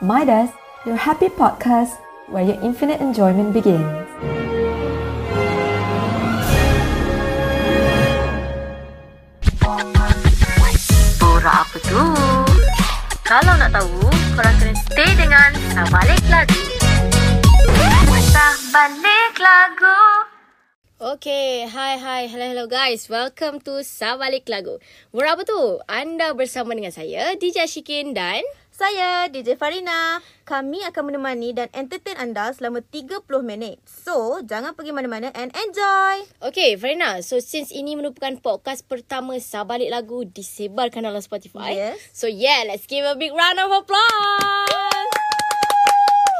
Midas, your happy podcast where your infinite enjoyment begins. Borak apa tu? Kalau nak tahu, korang kena stay dengan Sabalik Lagu. Sabalik Lagu. Okay, hi hi, hello hello guys. Welcome to Sabalik Lagu. Borak apa tu? Anda bersama dengan saya, DJ Ashikin dan... Saya DJ Farina. Kami akan menemani dan entertain anda selama 30 minit. So, jangan pergi mana-mana and enjoy. Okay, Farina. So, since ini merupakan podcast pertama Sabalik Lagu disebarkan dalam Spotify. Yes. So, yeah, let's give a big round of applause.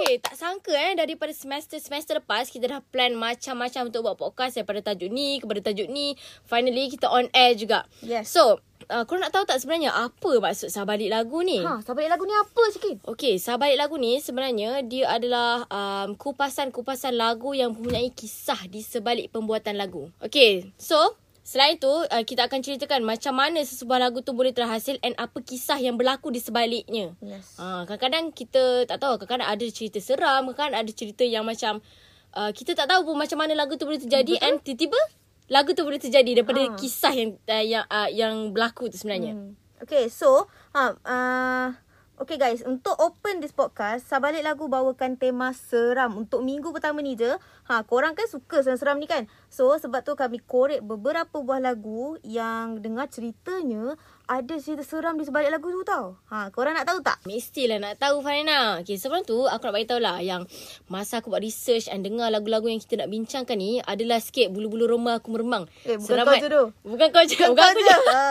Okay, tak sangka eh daripada semester-semester lepas kita dah plan macam-macam untuk buat podcast daripada tajuk ni kepada tajuk ni. Finally kita on air juga. Yes. So, uh, korang nak tahu tak sebenarnya apa maksud sabalik lagu ni? Ha, sabalik lagu ni apa sikit? Okey, sabalik lagu ni sebenarnya dia adalah um, kupasan-kupasan lagu yang mempunyai kisah di sebalik pembuatan lagu. Okey, so selain itu uh, kita akan ceritakan macam mana sesebuah lagu tu boleh terhasil and apa kisah yang berlaku di sebaliknya. Yes. Uh, kadang-kadang kita tak tahu, kadang-kadang ada cerita seram, kadang-kadang ada cerita yang macam uh, kita tak tahu pun macam mana lagu tu boleh terjadi Betul. and tiba-tiba lagu tu boleh terjadi daripada Ha. kisah yang uh, yang uh, yang berlaku tu sebenarnya. Hmm. Okay, so, ha, uh, okay guys, untuk open this podcast, Sabalik Lagu bawakan tema seram. Untuk minggu pertama ni je, ha, korang kan suka seram-seram ni kan? So, sebab tu kami korek beberapa buah lagu yang dengar ceritanya ada cerita seram di sebalik lagu tu tau. Ha, korang nak tahu tak? Mestilah nak tahu Farina. Okay, sebelum tu aku nak beritahu lah yang masa aku buat research dan dengar lagu-lagu yang kita nak bincangkan ni adalah sikit bulu-bulu roma aku meremang. Eh, bukan Selamat. kau je tu. Bukan kau je. Bukan, Kau aku je. Ha.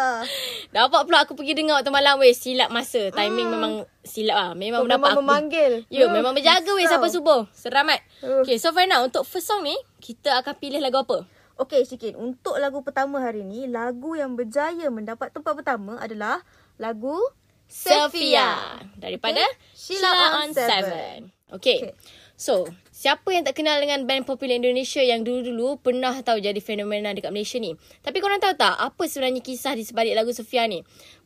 Dapat pula aku pergi dengar waktu malam weh. Silap masa. Timing memang silap lah. Memang Kau dapat memang aku. memanggil. Ya, memang berjaga weh sampai subuh. Seramat. Uh. Okay, so Farina untuk first song ni, kita akan pilih lagu apa? Okey sikit. Untuk lagu pertama hari ni, lagu yang berjaya mendapat tempat pertama adalah lagu Sophia. Daripada Okay. Sheila, Sheila on Seven. Seven. Okay. Okay. So, siapa yang tak kenal dengan band popular Indonesia yang dulu-dulu pernah tahu jadi fenomena dekat Malaysia ni? Tapi korang tahu tak apa sebenarnya kisah di sebalik lagu Sophia ni?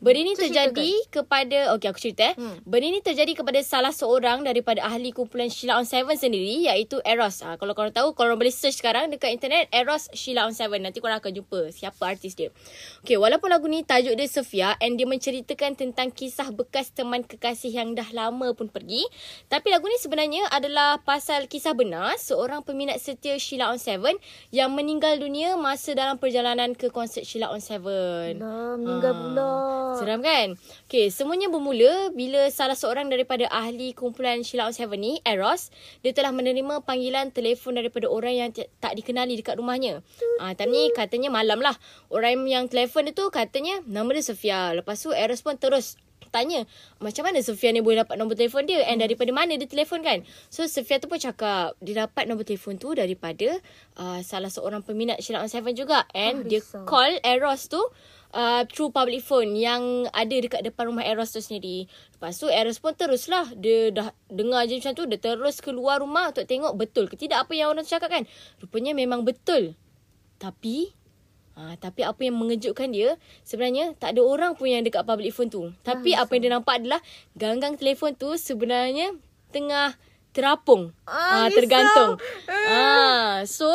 Benda ni So, terjadi kepada... Okay, aku cerita eh. Hmm. Benda ni terjadi kepada salah seorang daripada ahli kumpulan Sheila on Seven sendiri iaitu Eros. Ha, kalau korang tahu, korang boleh search sekarang dekat internet Eros Sheila on Seven. Nanti korang akan jumpa siapa artis dia. Okay, walaupun lagu ni tajuk dia Sophia and dia menceritakan tentang kisah bekas teman kekasih yang dah lama pun pergi. Tapi lagu ni sebenarnya adalah pasal kisah benar seorang peminat setia Sheila on Seven yang meninggal dunia masa dalam perjalanan ke konsert Sheila on Seven. Dah meninggal Ah, pula. Seram kan? Okay, semuanya bermula bila salah seorang daripada ahli kumpulan Sheila on Seven ni, Eros, dia telah menerima panggilan telefon daripada orang yang tak dikenali dekat rumahnya. Ah, time ni katanya malam lah. Orang yang telefon dia tu katanya nama dia Sofia. Lepas tu Eros pun terus tanya macam mana Sofia ni boleh dapat nombor telefon dia and daripada mana dia telefon kan so Sofia tu pun cakap dia dapat nombor telefon tu daripada uh, salah seorang peminat Sheila on Seven juga and Ah, dia risau. call Eros tu uh, through public phone yang ada dekat depan rumah Eros tu sendiri. Lepas tu Eros pun teruslah dia dah dengar je macam tu dia terus keluar rumah untuk tengok betul ke tidak apa yang orang tu cakap kan. Rupanya memang betul. Tapi Ha, tapi apa yang mengejutkan dia sebenarnya tak ada orang pun yang dekat public phone tu. Tapi apa yang dia nampak adalah ganggang telefon tu sebenarnya tengah terapung. Ah, Ah, risau. tergantung. Ah, so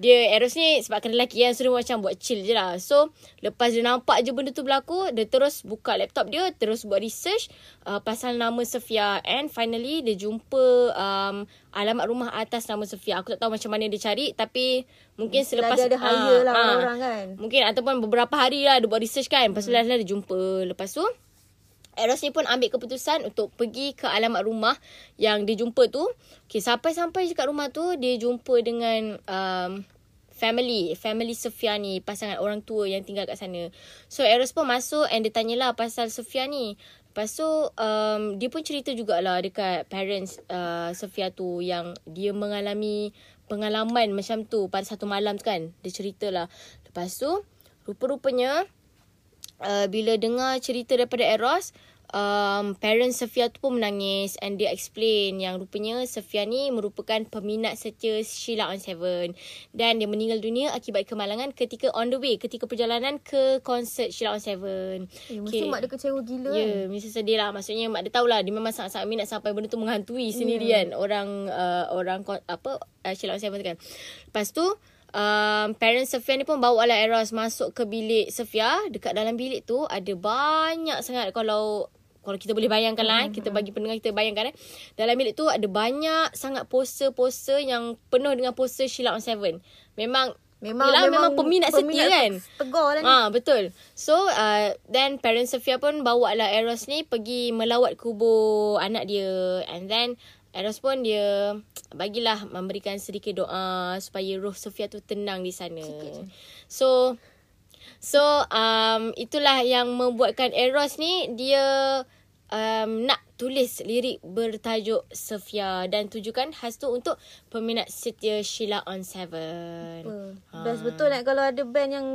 dia Eros ni sebab kena lelaki kan so dia macam buat chill je lah. So lepas dia nampak je benda tu berlaku, dia terus buka laptop dia, terus buat research uh, pasal nama Sofia and finally dia jumpa um, alamat rumah atas nama Sofia. Aku tak tahu macam mana dia cari tapi mungkin selepas dia ada hire lah ah, orang kan. Mungkin ataupun beberapa hari lah dia buat research kan. Lepas tu Hmm. last dia jumpa. Lepas tu Eros ni pun ambil keputusan untuk pergi ke alamat rumah yang dia jumpa tu. Okay, sampai-sampai dekat rumah tu, dia jumpa dengan um, family. Family Sofia ni, pasangan orang tua yang tinggal kat sana. So, Eros pun masuk and dia tanyalah pasal Sofia ni. Lepas tu, um, dia pun cerita jugalah dekat parents uh, Sofia tu yang dia mengalami pengalaman macam tu pada satu malam tu kan. Dia ceritalah. Lepas tu, rupa-rupanya uh, bila dengar cerita daripada Eros, um, parents Sofia tu pun menangis and dia explain yang rupanya Sofia ni merupakan peminat setia Sheila on Seven dan dia meninggal dunia akibat kemalangan ketika on the way ketika perjalanan ke konsert Sheila on Seven. Eh, mesti mak dia kecewa gila Ya, yeah, mesti sedih lah. Maksudnya mak dia tahulah dia memang sangat-sangat minat sampai benda tu menghantui sendiri Ya. kan. Orang uh, orang apa uh, Sheila on Seven tu kan. Lepas tu um, parents Sofia ni pun bawa lah Eros masuk ke bilik Sofia. Dekat dalam bilik tu ada banyak sangat kalau kalau kita boleh bayangkan lah, mm-hmm. kita bagi pendengar kita bayangkan eh. Dalam bilik tu ada banyak sangat poster-poster yang penuh dengan poster Sheila on Seven. Memang Memang Yelah, memang peminat setia kan. Tegar lah ni. Ah betul. So uh, then parents Sofia pun bawa lah Eros ni pergi melawat kubur anak dia and then Eros pun dia bagilah memberikan sedikit doa supaya roh Sofia tu tenang di sana. So so um itulah yang membuatkan Eros ni dia um, nak tulis lirik bertajuk Sofia dan tujukan khas tu untuk peminat setia Sheila on Seven. Apa? Best betul nak kalau ada band yang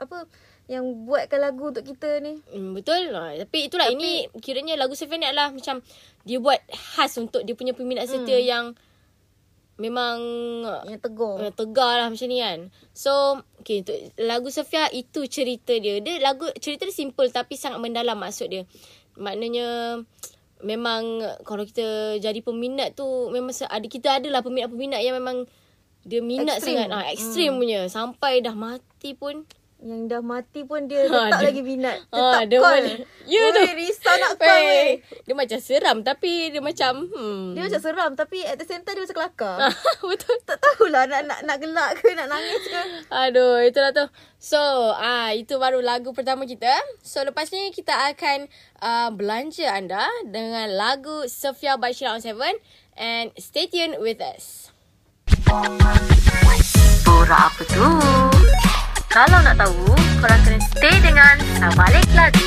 apa yang buatkan lagu untuk kita ni. Hmm, betul. Ha, tapi itulah tapi, ini kiranya lagu Sofia ni adalah macam dia buat khas untuk dia punya peminat setia hmm. yang memang Yang tegar. uh, tegar lah macam ni kan. So, okay, untuk lagu Sofia itu cerita dia. Dia lagu cerita dia simple tapi sangat mendalam maksud dia. Maknanya memang kalau kita jadi peminat tu memang ada kita adalah peminat-peminat yang memang dia minat Extreme. sangat. Ah, ekstrim hmm. punya sampai dah mati pun Yang dah mati pun dia Ha, tetap dia- lagi minat. Ah, Tetap dia call. boleh- Ya Oi, tu. risau nak call. Weh, Dia macam seram tapi dia macam hmm. Dia macam seram tapi at the same time dia macam kelakar. Betul. tak tahulah nak nak nak gelak ke nak nangis ke. Aduh, itulah tu. So, ah itu baru lagu pertama kita. So, lepas ni kita akan uh, belanja anda dengan lagu Sofia by Sheila on Seven. And stay tuned with us. Borak apa tu? Kalau nak tahu, korang kena stay dengan Sabalik Lagu.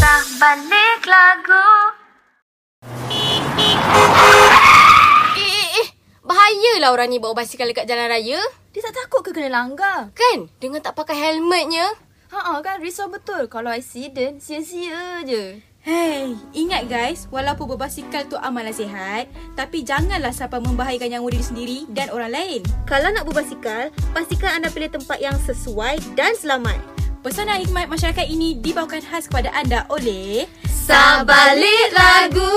Sabalik Lagu. Eh, eh, eh. Bahayalah orang ni bawa basikal dekat jalan raya. Dia tak takut ke kena langgar? Kan? Dengan tak pakai helmetnya. Ha kan risau betul kalau accident sia-sia je. Hey, ingat guys, walaupun berbasikal tu amalan sihat, tapi janganlah sampai membahayakan nyawa diri sendiri dan orang lain. Kalau nak berbasikal, pastikan anda pilih tempat yang sesuai dan selamat. Pesanan hikmat masyarakat ini dibawakan khas kepada anda oleh Sabalik lagu.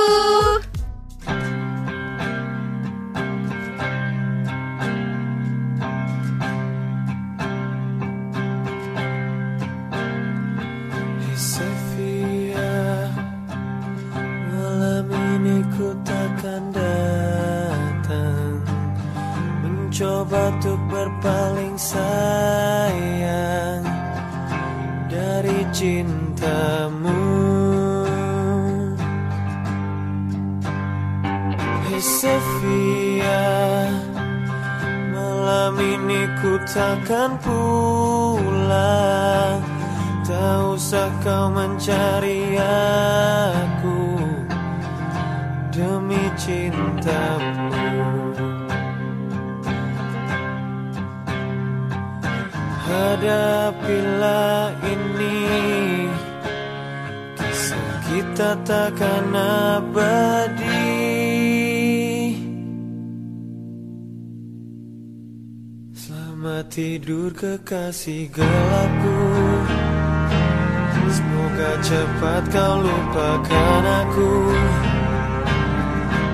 Takkan pulang. Tak usah kau mencari aku Demi cintamu. Hadapilah ini. Kisah kita takkan abadi tidur kekasih gelapku. Semoga cepat kau lupakan aku.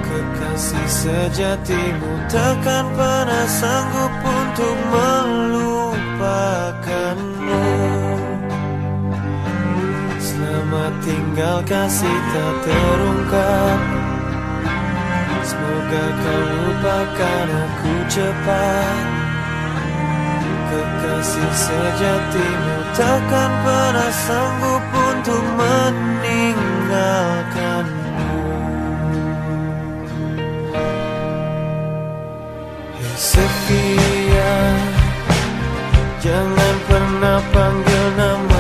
Kekasih sejatimu takkan pernah sanggup untuk melupakanmu. Selamat tinggal kasih tak terungkap. Semoga kau lupakan aku cepat Kekasih sejatimu takkan pernah sanggup untuk meninggalkanmu. Sofia Jangan pernah panggil namaku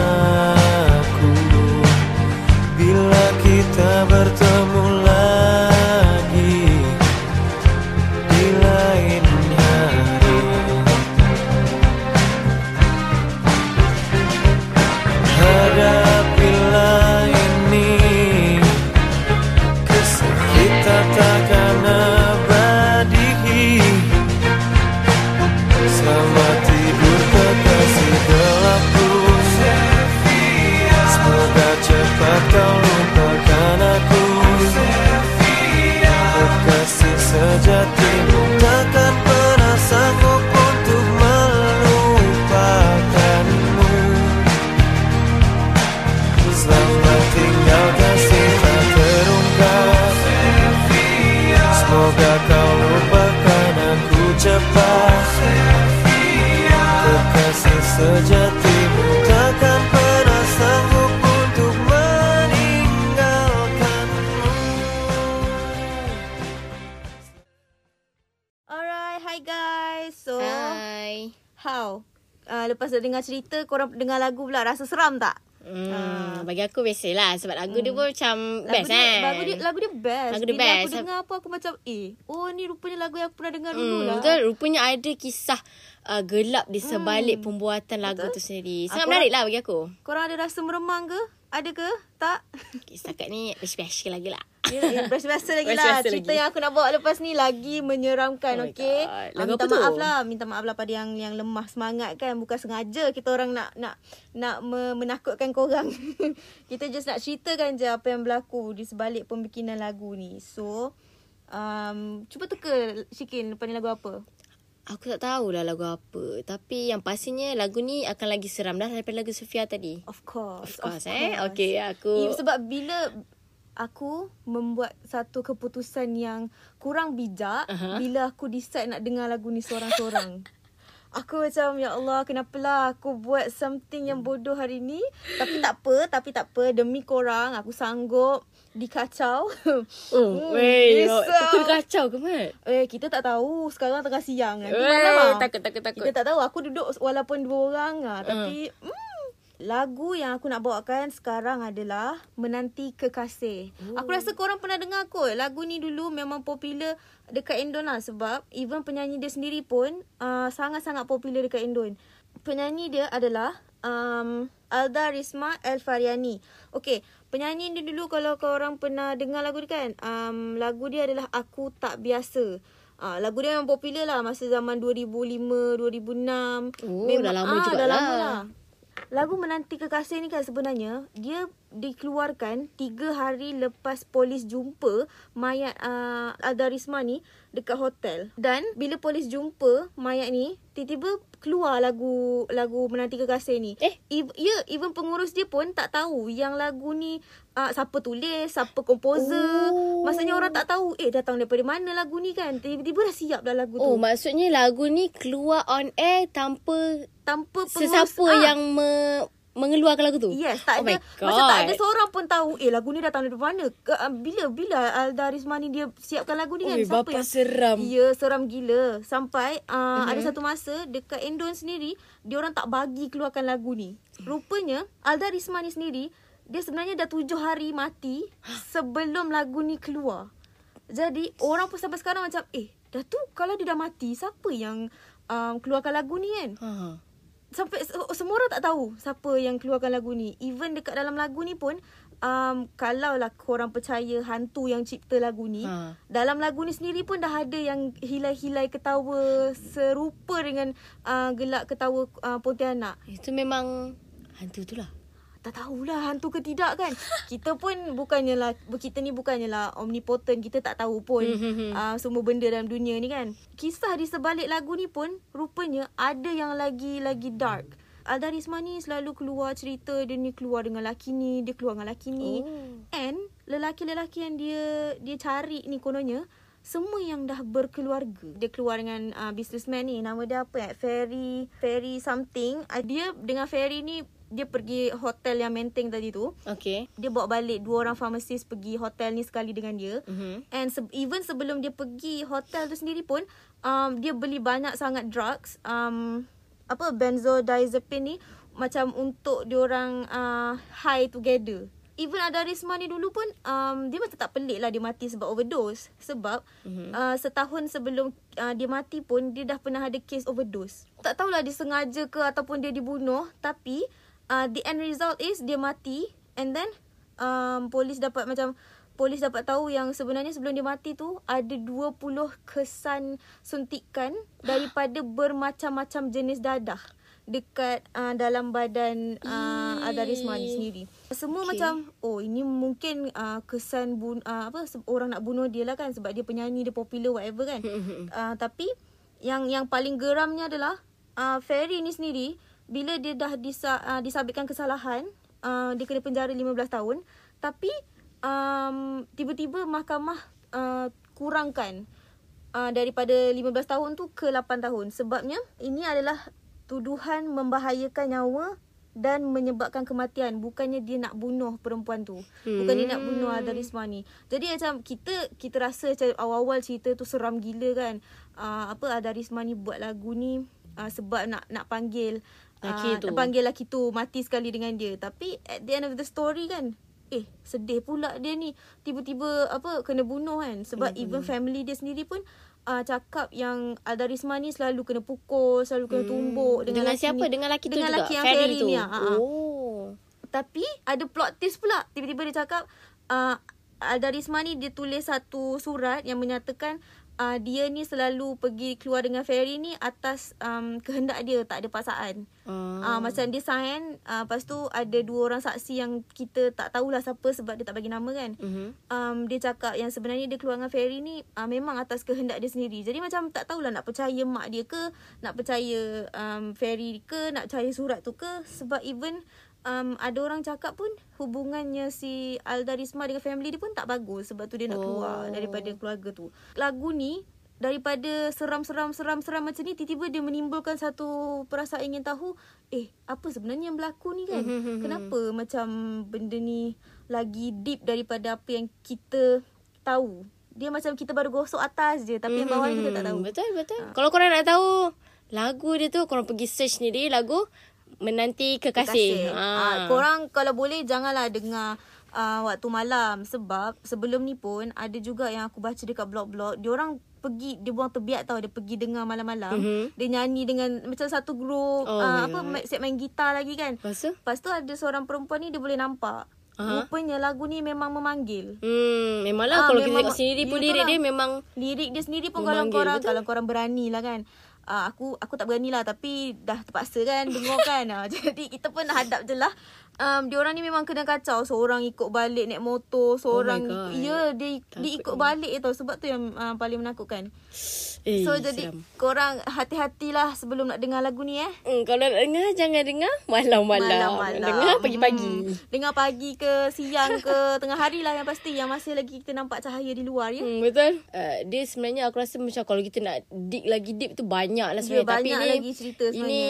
cerita, korang dengar lagu pula rasa seram tak? Hmm, bagi aku biasalah sebab lagu dia pun macam Lagu best dia, kan. lagu dia, lagu dia best. Lagu dia Bila best. aku dengar apa, aku macam, eh, oh ni rupanya lagu yang aku pernah dengar dulu Hmm, lah. betul. Rupanya ada kisah uh, gelap di sebalik pembuatan lagu tu sendiri. Sangat Aku menarik lah bagi aku. Korang ada rasa meremang ke? Ada ke? Tak? Okay, setakat ni special lagi lah. Ya, ya, biasa-biasa lagi lah. Cerita lagi. yang aku nak bawa lepas ni lagi menyeramkan, Oh okey? Ah, minta apa tu? maaf lah, minta maaf lah pada yang yang lemah semangat kan. Bukan sengaja kita orang nak nak nak me- menakutkan korang. kita just nak ceritakan je apa yang berlaku di sebalik pembikinan lagu ni. So, um, cuba teka Syikin lepas ni lagu apa? Aku tak tahulah lagu apa. Tapi yang pastinya lagu ni akan lagi seram dah daripada lagu Sofia tadi. Of course. Of course, eh. Okay, aku... Ya, sebab bila aku membuat satu keputusan yang kurang bijak uh-huh. bila aku decide nak dengar lagu ni seorang-seorang. Aku macam ya Allah kenapalah aku buat something yang bodoh hari ni tapi tak apa tapi tak apa demi korang aku sanggup dikacau. Oh, Hmm, risau. Aku kacau ke, Mat? eh kita tak tahu sekarang tengah siang nanti Weh, malam. ah. takut, takut, takut. Kita tak tahu aku duduk walaupun dua orang ah tapi mm, Lagu yang aku nak bawakan sekarang adalah Menanti Kekasih. Oh. Aku rasa korang pernah dengar kot. Lagu ni dulu memang popular dekat Indon lah. Sebab even penyanyi dia sendiri pun uh, sangat-sangat popular dekat Indon. Penyanyi dia adalah um, Alda Risma El Fariani. Okay, penyanyi dia dulu kalau korang pernah dengar lagu dia kan. Um, lagu dia adalah Aku Tak Biasa. Ah, lagu dia memang popular lah masa zaman 2005, 2006. Oh, dah lama ah, juga dah lah. lama lah. Lagu Menanti Kekasih ni kan sebenarnya dia dikeluarkan tiga hari lepas polis jumpa mayat uh, Alda Risma ni dekat hotel. Dan bila polis jumpa mayat ni, tiba-tiba keluar lagu lagu Menanti Kekasih ni. Eh? Ev, ya, even pengurus dia pun tak tahu yang lagu ni uh, siapa tulis, siapa komposer. Oh. Maksudnya orang tak tahu, eh datang daripada mana lagu ni kan. Tiba-tiba dah siap dah lagu Oh, tu. maksudnya lagu ni keluar on air tanpa Tanpa pengurus. sesiapa ah. yang me, mengeluarkan lagu tu? Yes, tak oh ada God. macam tak ada seorang pun tahu eh lagu ni datang dari mana. Ke, uh, bila bila Alda Rismani dia siapkan lagu ni kan Oi, bapa seram. Ya, seram gila. Sampai uh, Mhm. uh-huh. ada satu masa dekat Endon sendiri dia orang tak bagi keluarkan lagu ni. Rupanya Alda Rismani sendiri dia sebenarnya dah tujuh hari mati sebelum lagu ni keluar. Jadi orang pun sampai sekarang macam eh dah tu kalau dia dah mati siapa yang um, keluarkan lagu ni kan? Ha. Sampai se- semua orang tak tahu siapa yang keluarkan lagu ni. Even dekat dalam lagu ni pun um, kalau lah korang percaya hantu yang cipta lagu ni, ha. dalam lagu ni sendiri pun dah ada yang hilai-hilai ketawa serupa dengan uh, gelak ketawa uh, Pontianak. Itu memang hantu tu lah. Tak tahulah hantu ke tidak kan. Kita pun bukannya lah kita ni bukannya lah omnipotent, kita tak tahu pun uh, semua benda dalam dunia ni kan. Kisah di sebalik lagu ni pun rupanya ada yang lagi lagi dark. Alda Risma ni selalu keluar cerita dia ni keluar dengan laki ni, dia keluar dengan laki ni. Oh. And lelaki-lelaki yang dia dia cari ni kononnya semua yang dah berkeluarga. Dia keluar dengan uh, businessman ni. Nama dia apa eh? Ferry, Ferry something. Uh, dia dengan Ferry ni dia pergi hotel yang Menteng tadi tu. Okay. Dia bawa balik dua orang farmasis pergi hotel ni sekali dengan dia. Mhm. And se- even sebelum dia pergi hotel tu sendiri pun um, dia beli banyak sangat drugs. Um, apa benzodiazepine ni macam untuk diorang uh, high together. Even ada Risma ni dulu pun um, dia macam tak pelik lah dia mati sebab overdose. Sebab mm-hmm. uh, setahun sebelum uh, dia mati pun dia dah pernah ada case overdose. Tak tahulah dia sengaja ke ataupun dia dibunuh tapi uh, the end result is dia mati and then um, polis dapat macam polis dapat tahu yang sebenarnya sebelum dia mati tu ada 20 kesan suntikan daripada bermacam-macam jenis dadah dekat uh, dalam badan uh, Adarisma ni sendiri. Semua okay. macam oh ini mungkin uh, kesan bun, uh, apa orang nak bunuh dia lah kan sebab dia penyanyi dia popular whatever kan. uh, tapi yang yang paling geramnya adalah uh, Ferry ni sendiri bila dia dah disa, uh, disabitkan kesalahan uh, dia kena penjara 15 tahun. Tapi um, tiba-tiba mahkamah uh, kurangkan uh, daripada 15 tahun tu ke 8 tahun. Sebabnya ini adalah tuduhan membahayakan nyawa dan menyebabkan kematian. Bukannya dia nak bunuh perempuan tu. Bukan dia nak bunuh Adarisma ni jadi macam kita kita rasa macam awal-awal cerita tu seram gila kan. Uh, apa Adarisma ni buat lagu ni uh, sebab nak nak panggil Laki ah, tu. panggil lelaki tu mati sekali dengan dia tapi at the end of the story kan eh sedih pula dia ni tiba-tiba apa kena bunuh kan sebab even family dia sendiri pun uh, cakap yang Aldarisma ni selalu kena pukul selalu kena tumbuk Hmm. Dengan, lelaki siapa? ni. Dengan lelaki tu dengan juga? lelaki yang Ferry Ferry tu? ni ah. Oh. Tapi ada plot twist pula. Tiba-tiba dia cakap uh, Aldarisma ni dia tulis satu surat yang menyatakan uh, dia ni selalu pergi keluar dengan Ferry ni atas um, kehendak dia, tak ada paksaan. Ah uh, macam dia sign, uh, lepas tu ada dua orang saksi yang kita tak tahulah siapa sebab dia tak bagi nama kan. Mhm. Um, dia cakap yang sebenarnya dia keluar dengan Ferry ni uh, memang atas kehendak dia sendiri. Jadi macam tak tahulah nak percaya mak dia ke, nak percaya um, Ferry ke, nak percaya surat tu ke sebab even um, ada orang cakap pun hubungannya si Alda Risma dengan family dia pun tak bagus sebab tu dia nak keluar Oh. daripada keluarga tu. Lagu ni daripada seram-seram-seram-seram macam ni tiba-tiba dia menimbulkan satu perasaan ingin tahu eh apa sebenarnya yang berlaku ni kan Mhm, kenapa macam benda ni lagi deep daripada apa yang kita tahu dia macam kita baru gosok atas je tapi yang bawah ni kita tak tahu Betul, betul. Kalau korang nak tahu lagu dia tu, korang pergi search sendiri lagu Menanti Kekasih. kasih. Ah. korang kalau boleh janganlah dengar uh, waktu malam sebab sebelum ni pun ada juga yang aku baca dekat blog-blog dia orang pergi dia buang terbiat tau dia pergi dengar malam-malam Mhm. dia nyanyi dengan macam satu group Oh uh, apa God. ma- siap main gitar lagi kan Lepas tu? lepas tu ada seorang perempuan ni dia boleh nampak Aha. rupanya lagu ni memang memanggil Hmm, memanglah Ah, kalau kita memang- tengok sendiri pun ya, lirik dia memang lirik dia sendiri pun kalau Memanggil, korang betul? kalau korang berani lah kan uh, aku aku tak berani lah tapi dah terpaksa kan dengar kan. Uh, jadi kita pun hadap je lah. Um, dia orang ni memang kena kacau. Seorang ikut balik naik motor seorang Oh ya dia dia ikut balik tau. Sebab tu yang uh, paling menakutkan eh, so jadi seram. korang hati-hatilah sebelum nak dengar lagu ni eh Hmm, kalau nak dengar jangan dengar malam-malam. Malam-malam. Dengar pagi-pagi. Hmm. Dengar pagi ke siang ke tengah hari lah yang pasti yang masih lagi kita nampak cahaya di luar ya. Hmm, betul. Uh, dia sebenarnya aku rasa macam kalau kita nak dig lagi deep tu banyak lah Ya, sebenarnya. Tapi banyak ni, lagi cerita sebenarnya. Ini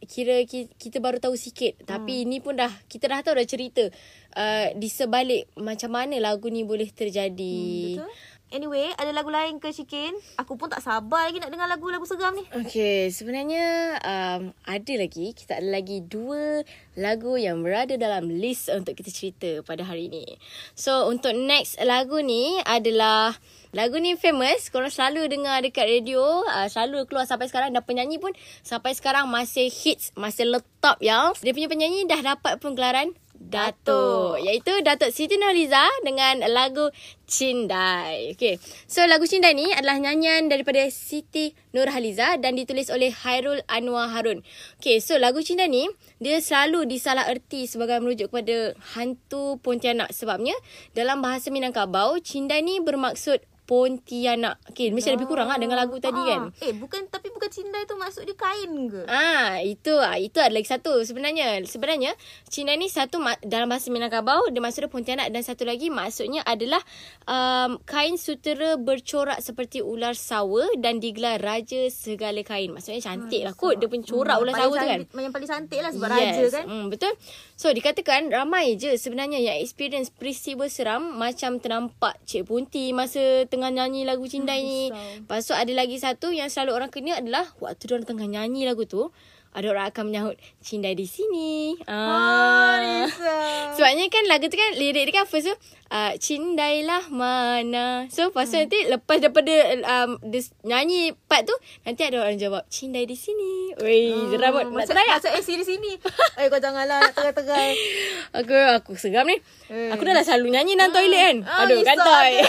kira ki- kita baru tahu sikit. Tapi ini pun dah, kita dah tahu dah cerita. Uh, di sebalik macam mana lagu ni boleh terjadi. Betul? Anyway, ada lagu lain ke Shikin? Aku pun tak sabar lagi nak dengar lagu-lagu seram ni. Okay, sebenarnya um, ada lagi, kita ada lagi dua lagu yang berada dalam list untuk kita cerita pada hari ini. So, untuk next lagu ni adalah lagu ni famous, korang selalu dengar dekat radio, uh, selalu keluar sampai sekarang dan penyanyi pun sampai sekarang masih hits, masih letop ya. Dia punya penyanyi dah dapat penggelaran Datuk. Iaitu Datuk Siti Nurhaliza Dengan lagu Cindai. Okay So lagu Cindai ni adalah nyanyian daripada Siti Nurhaliza Dan ditulis oleh Hairul Anwar Harun. Okay so lagu Cindai ni Dia selalu disalah erti sebagai merujuk kepada Hantu Pontianak. Sebabnya Dalam bahasa Minangkabau Cindai ni bermaksud Pontianak Okay mesti lebih kurang lah dengan lagu tadi kan Eh, bukan tapi bukan cindai tu maksud dia kain ke? Ah, itu ah itu ada lagi satu sebenarnya. Sebenarnya Cina ni satu dalam bahasa Minangkabau dia maksudnya Pontianak dan satu lagi maksudnya adalah um, kain sutera bercorak seperti ular sawa dan digelar raja segala kain. Maksudnya cantik lah kot dia punya corak Hmm, ular sawa tu kan. Yang paling cantik lah sebab raja kan. Hmm, betul. So dikatakan ramai je sebenarnya yang experience peristiwa seram macam ternampak Cik Punti masa tengah nyanyi lagu Cindai ni. Lepas tu ada lagi satu yang selalu orang kena adalah waktu dia tengah nyanyi lagu tu ada orang akan menyahut cindai di sini. Ah, Ah. Risa. Sebabnya kan lagu tu kan lirik dia kan first tu uh, cindailah mana. So lepas Hmm. nanti lepas daripada um, dia nyanyi part tu nanti ada orang jawab cindai di sini. Wei, Ah, geram nak try tak? Macam AC di sini. eh kau janganlah nak terai-terai. Aku aku seram ni. Eh. Aku dah lah selalu nyanyi dalam toilet kan. Ah, Aduh, kantoi.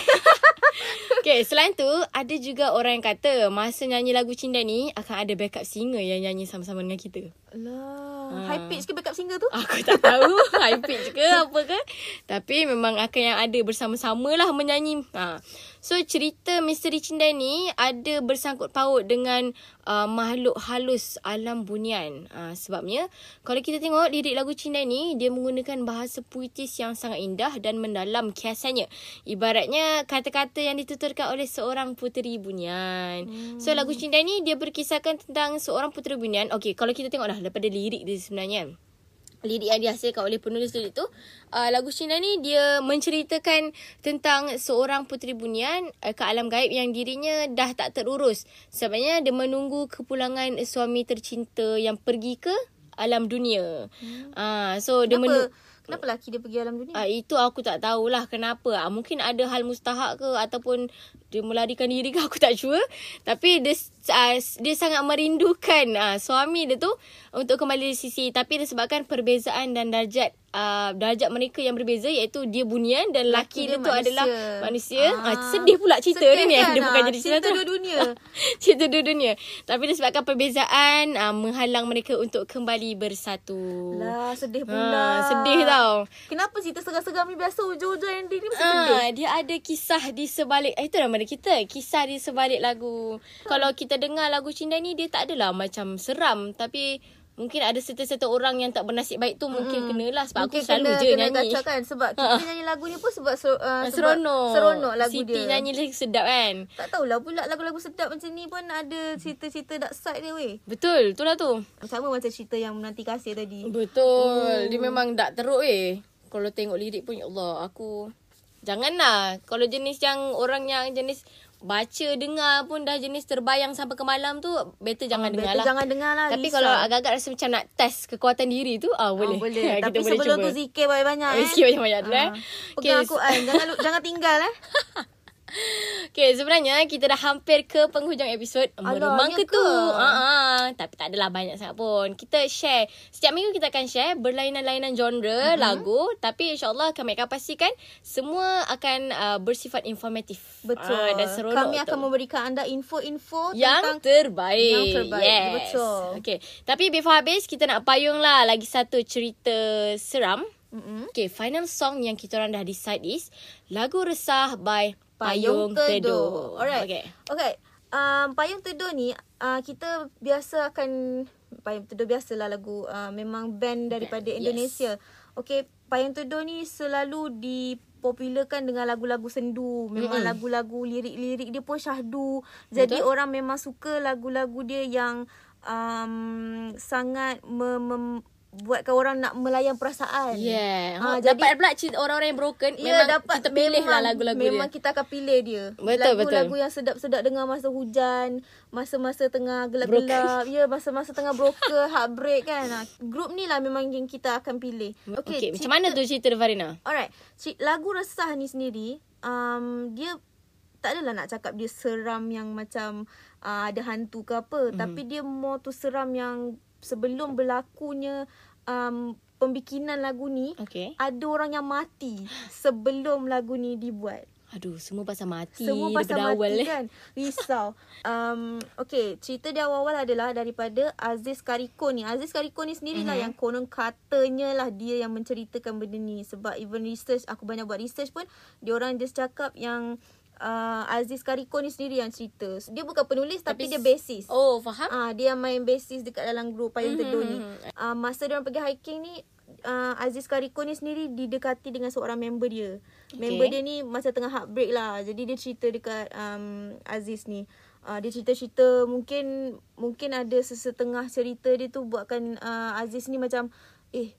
okay, selain tu ada juga orang yang kata masa nyanyi lagu Cindai ni akan ada backup singer yang nyanyi sama-sama dengan kita. Alah, Ah. high pitch ke backup singer tu? Aku tak tahu high pitch ke apa ke. Tapi memang akan yang ada bersama-sama lah menyanyi. Ha. So cerita misteri Cindai ni ada bersangkut paut dengan uh, makhluk halus alam bunian. Ha, sebabnya kalau kita tengok lirik lagu Cindai ni dia menggunakan bahasa puitis yang sangat indah dan mendalam kiasannya. Ibaratnya kata-kata yang dituturkan oleh seorang puteri bunian. Hmm. So lagu Cindai ni dia berkisahkan tentang seorang puteri bunian. Okey, kalau kita tengok lah daripada lirik dia sebenarnya lirik yang dihasilkan oleh penulis lirik tu uh, lagu Cina ni dia menceritakan tentang seorang puteri bunian uh, ke alam gaib yang dirinya dah tak terurus sebabnya dia menunggu kepulangan suami tercinta yang pergi ke alam dunia. Hmm. Uh, so dia Kenapa? menunggu Kenapa lelaki dia pergi alam dunia? Ah itu aku tak tahulah kenapa. Ah mungkin ada hal mustahak ke ataupun dia melarikan diri ke aku tak sure. Tapi dia uh, dia sangat merindukan uh, suami dia tu untuk kembali di sisi tapi disebabkan perbezaan dan darjat uh, darjat mereka yang berbeza iaitu dia bunian dan lelaki dia dia, tu manusia. adalah manusia. Ah, Ah, sedih pula cerita sedih dia ni. kan? Dia bukan jadi sinetron. dua dunia. cerita dua dunia. Tapi disebabkan perbezaan uh, menghalang mereka untuk kembali bersatu. Lah, sedih pula. Ah, sedih tau. Kenapa cerita seram-seram ni biasa hujung-hujung ending ni mesti sedih? Ah, dia ada kisah di sebalik eh, itu nama dia kita. Kisah di sebalik lagu. Kalau kita dengar lagu Cinta ni dia tak adalah macam seram tapi mungkin ada serta-serta orang yang tak bernasib baik tu mungkin kenalah sebab Mungkin aku selalu kena, je kena nyanyi. kacau kan Sebab kita nyanyi lagu ni pun sebab, uh, sebab Seronok. Seronok lagu Siti dia nyanyi lagi sedap kan. Tak tahulah pula lagu-lagu sedap macam ni pun ada cerita-cerita dark side dia weh Betul, tu lah tu. Sama macam cerita yang menanti kasih tadi Betul. Dia memang tak teruk eh. Kalau tengok lirik pun ya Allah aku janganlah. Kalau jenis yang orang yang jenis baca dengar pun dah jenis terbayang sampai ke malam tu better jangan Ah, dengar better lah. jangan dengar lah, Tapi risau. kalau agak-agak rasa macam nak test kekuatan diri tu ah boleh. Ah, boleh. Kita Tapi boleh sebelum cuba. tu zikir banyak-banyak Oh, eh. zikir banyak-banyak dulu, eh. Ah. Okay, Pegang Al-Quran. jangan, jangan tinggal eh. Okay, sebenarnya kita dah hampir ke penghujung episod Meremang ke tu uh-huh. Tapi tak adalah banyak sangat pun Kita share Setiap minggu kita akan share Berlainan-lainan genre Mm-hmm. lagu Tapi insyaAllah kami akan pastikan Semua akan uh, bersifat informatif Betul. Ah, Dan seronok Kami akan tu. memberikan anda info-info yang tentang terbaik. Yang terbaik, Yes. betul. Okay. Tapi before habis, kita nak payung lah lagi satu cerita seram. Mm-mm. Okay, final song yang kita orang dah decide is Lagu Resah by Payung Teduh. Alright. Okay. Okay. Um, Payung Teduh ni uh, kita biasa akan Payung Teduh biasalah lagu uh, memang band daripada Band, Indonesia. Okay, Payung Teduh ni selalu dipopularkan dengan lagu-lagu sendu. Memang Mm-mm. lagu-lagu lirik-lirik dia pun syahdu. Jadi Betul. orang memang suka lagu-lagu dia yang um, sangat mem- mem- buatkan orang nak melayan perasaan. Yeah. Ah, Ha, jadi- dapat pula cerita orang-orang yang broken. Ya, memang dapat kita pilih lah memang- lagu-lagu Memang dia. kita akan pilih dia. Betul, Lagu-lagu betul. yang sedap-sedap dengar masa hujan, masa-masa tengah gelap-gelap. Ya, masa-masa tengah broken, heartbreak kan. Ha, Grup ni lah memang yang kita akan pilih. Okay, okay cerita- macam mana tu cerita Farina? Alright. Cik, lagu Resah ni sendiri, um, dia tak adalah nak cakap dia seram yang macam uh, ada hantu ke apa. Mm. Tapi dia more tu seram yang sebelum berlakunya um, pembikinan lagu ni, Okay. ada orang yang mati sebelum lagu ni dibuat. Aduh, semua pasal mati. Semua pasal daripada awal, mati eh. kan. Risau. Um, okay, cerita dia awal-awal adalah daripada Aziz Kariko ni. Aziz Kariko ni sendirilah mm-hmm. yang konon katanya lah dia yang menceritakan benda ni. Sebab even research, aku banyak buat research pun, dia orang just cakap yang uh, Aziz Kariko ni sendiri yang cerita. Dia bukan penulis tapi, Tapi dia basis. Oh, faham? Ah, dia yang main basis dekat dalam grup Payung Mhm, Teduh ni. Uh, masa dia orang pergi hiking ni, uh, Aziz Kariko ni sendiri didekati dengan seorang member dia. Okay. Member dia ni masa tengah heartbreak lah. Jadi dia cerita dekat um, Aziz ni. Uh, dia cerita-cerita mungkin mungkin ada sesetengah cerita dia tu buatkan uh, Aziz ni macam eh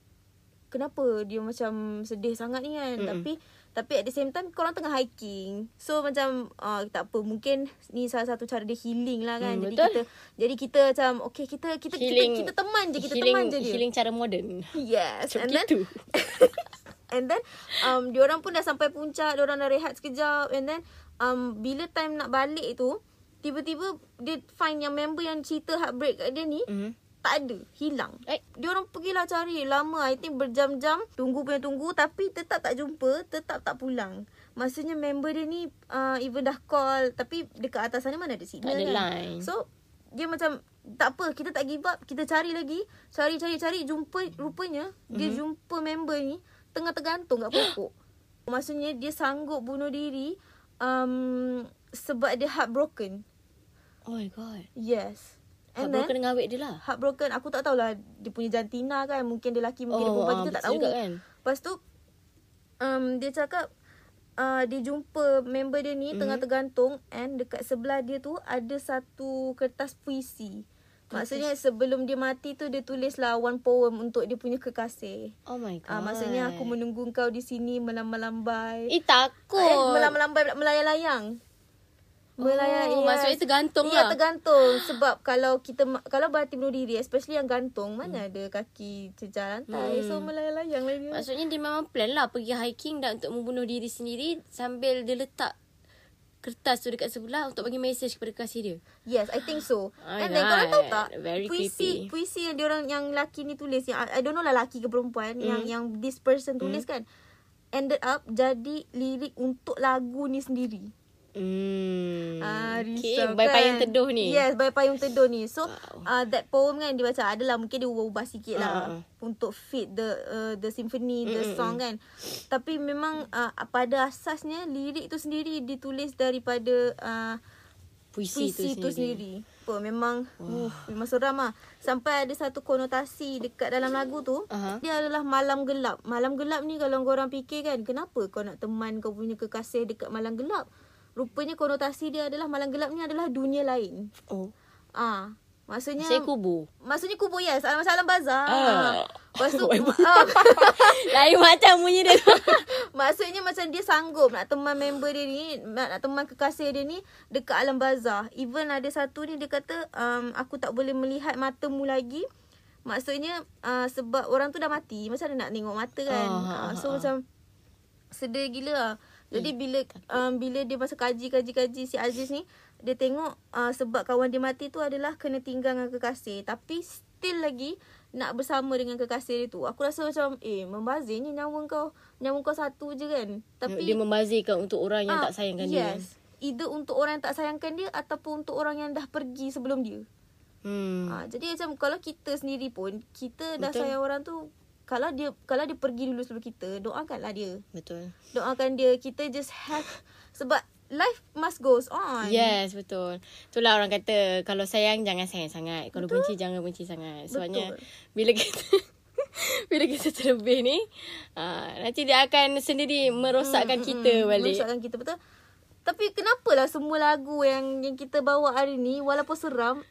kenapa dia macam sedih sangat ni kan. Mm-mm. Tapi Tapi at the same time korang tengah hiking. So macam uh, tak apa mungkin ni salah satu cara dia healing lah kan. Hmm, jadi betul. kita jadi kita macam okay kita kita Healing- kita, kita teman je kita healing, teman je dia. Healing cara moden. Yes. Macam And then gitu. And then um diorang pun dah sampai puncak, diorang dah rehat sekejap and then um bila time nak balik tu tiba-tiba dia find yang member yang cerita heartbreak kat dia ni Mhm. Tak ada, hilang. Eh. Diorang pergilah cari lama, I think berjam-jam tunggu punya tunggu tapi tetap tak jumpa, tetap tak pulang. Maksudnya member dia ni uh, even dah call tapi dekat atas sana mana ada signal Tak ada kan. line. So dia macam tak apa kita tak give up kita cari lagi cari cari cari jumpa rupanya mm-hmm. dia Mhm. jumpa member ni tengah tergantung kat pokok maksudnya dia sanggup bunuh diri um, sebab dia heartbroken Oh my god. yes Heartbroken dengan awet dia lah. heartbroken aku tak tahulah dia punya jantina kan mungkin dia lelaki mungkin dia perempuan ah, kita tak tahu juga kan. Lepas tu um, dia cakap uh, dia jumpa member dia ni mm-hmm. tengah tergantung and dekat sebelah dia tu ada satu kertas puisi. Maksudnya sebelum dia mati tu dia tulislah one poem untuk dia punya kekasih. Oh my god. Ah uh, maksudnya aku menunggu kau di sini melambai. Eh takut. Eh, melambai melayang-layang. Melayang. Oh, maksudnya tergantung Ya, lah. tergantung. Sebab kalau kita kalau berhati bunuh diri, especially yang gantung, mana ada kaki cejar lantai. Hmm. So melayang-layang lah dia. Maksudnya dia memang plan lah pergi hiking dan untuk membunuh diri sendiri sambil dia letak kertas tu dekat sebelah untuk bagi mesej kepada kasih dia. Yes, I think so. Oh And then korang tahu tak Very puisi creepy. puisi yang diorang yang laki ni tulis yang I don't know lah laki ke perempuan Hmm. yang yang this person tulis kan ended up jadi lirik untuk lagu ni sendiri. Hmm. Ah, okay, risau by kan? payung teduh ni. Yes, by payung teduh ni. So, Wow. uh, that poem kan dia macam adalah mungkin dia ubah-ubah sikit lah Ah, ah, ah. untuk fit the uh, the symphony, the Mm-mm. song kan. Tapi memang uh, pada asasnya lirik tu sendiri ditulis daripada uh, Puisi, puisi tu tu sendiri. Apa memang uh, memang seram lah. Sampai ada satu konotasi dekat dalam lagu tu. Aha. Dia adalah malam gelap. Malam gelap ni kalau korang fikir kan, kenapa kau nak teman kau punya kekasih dekat malam gelap? Rupanya konotasi dia adalah malam gelap ni adalah dunia lain. Oh. Ah, maksudnya Saya kubur. Maksudnya kubur yes, alam macam alam bazar. Ah. Lepas tu ah, Lain macam bunyi dia. Maksudnya macam dia sanggup nak teman member dia ni, nak, nak teman kekasih dia ni dekat alam bazar. Even ada satu ni dia kata, um, aku tak boleh melihat matamu lagi. Maksudnya uh, sebab orang tu dah mati. Macam mana nak tengok mata kan? Ah, Uh, ah, so ah. macam sedih gila lah. Jadi bila um, bila dia masa kaji-kaji-kaji si Aziz ni, dia tengok uh, sebab kawan dia mati tu adalah kena tinggal dengan kekasih. Tapi still lagi nak bersama dengan kekasih dia tu. Aku rasa macam eh membazirnya nyawa kau. Nyawa kau satu je kan. Tapi dia membazirkan untuk orang yang ah, tak sayangkan dia. yes. Either untuk orang yang tak sayangkan dia ataupun untuk orang yang dah pergi sebelum dia. Hmm. Ha, jadi macam kalau kita sendiri pun kita dah Betul. sayang orang tu kalau dia kalau dia pergi dulu sebelum kita, doakanlah dia. Betul. Doakan dia. Kita just have sebab life must goes on. Yes, betul. Itulah orang kata kalau sayang jangan sayang sangat. Kalau benci jangan benci sangat. Sebabnya Betul. bila kita bila kita terlebih ni, uh, nanti dia akan sendiri merosakkan kita balik. Merosakkan kita betul. Tapi kenapalah semua lagu yang yang kita bawa hari ni walaupun seram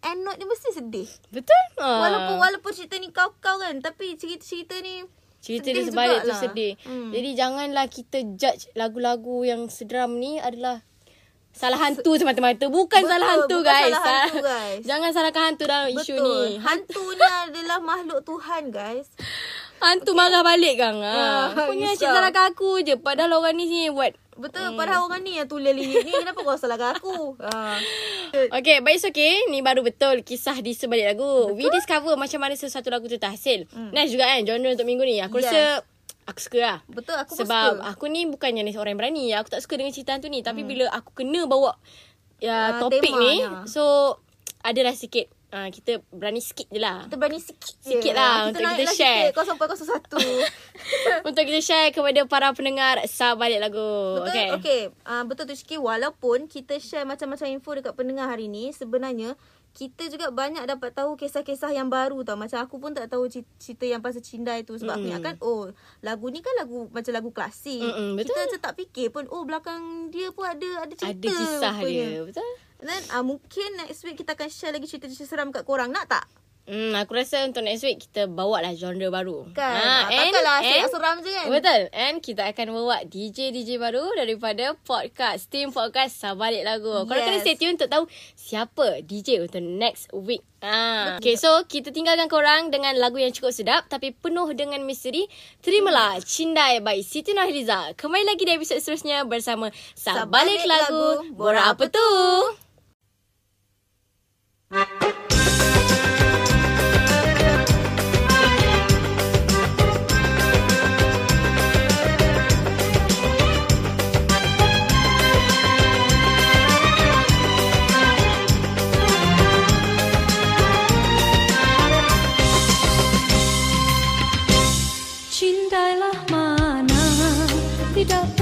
end note dia mesti sedih. Betul? Uh, Walaupun walaupun cerita ni kau-kau kan tapi cerita-cerita ni Cerita sedih dia sebalik tu jugalah. sedih. Hmm. Jadi janganlah kita judge lagu-lagu yang seram ni adalah salah hantu semata-mata. Bukan Betul, salah hantu bukan guys. salah hantu, guys. Jangan salahkan hantu dalam isu ni. Hantu ni adalah makhluk Tuhan guys. Hantu marah balik kan. Ah, Ha. Punya risau. cik salahkan aku je. Padahal orang ni sini buat. Betul hmm. padahal orang ni yang tulis lirik ni kenapa kau salahkan aku? Ha. Okay, but it's okay. Ni baru betul kisah di sebalik lagu. Betul? We discover macam mana sesuatu lagu tu tak hasil. Hmm. Nice juga kan genre untuk minggu ni. Aku Yes. rasa aku suka lah. Betul aku Sebab suka. aku ni bukan jenis orang yang berani. Aku tak suka dengan cerita tu ni. Tapi bila aku kena bawa ya, Ah, topik ni. temanya. So, adalah sikit. Uh, kita berani sikit je lah. Kita berani sikit Sikit je. lah untuk kita naiklah share. Sikit, 0.01. Untuk kita share kepada para pendengar Sabalik Lagu. Betul, okay. okay. okay. Uh, betul tu Syiki. Walaupun kita share macam-macam info dekat pendengar hari ni, sebenarnya kita juga banyak dapat tahu kisah-kisah yang baru tau. Macam aku pun tak tahu cerita yang pasal Cindai tu. Sebab mm. aku ingatkan, oh lagu ni kan lagu macam lagu klasik. Mm-mm, betul. Kita macam tak fikir pun, oh belakang dia pun ada ada cerita. Ada kisah rupanya. dia. Betul? And then uh, mungkin next week kita akan share lagi cerita-cerita seram kat korang. Nak tak? Hmm, aku rasa untuk next week kita bawa lah genre baru. Kan? Ha, ah, lah asyik seram je kan? Betul. And kita akan bawa DJ-DJ baru daripada podcast. Team Podcast Sabalik Lagu. Yes. Korang kena stay tune untuk tahu siapa DJ untuk next week. Ha. Okay, so kita tinggalkan korang dengan lagu yang cukup sedap tapi penuh dengan misteri. Terimalah hmm. Cindai by Siti Nohiliza. Kembali lagi di episod seterusnya bersama Sabalik, Sabalik Lagu. lagu. Borak apa tu? tu? go.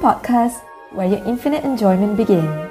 podcast where your infinite enjoyment begins.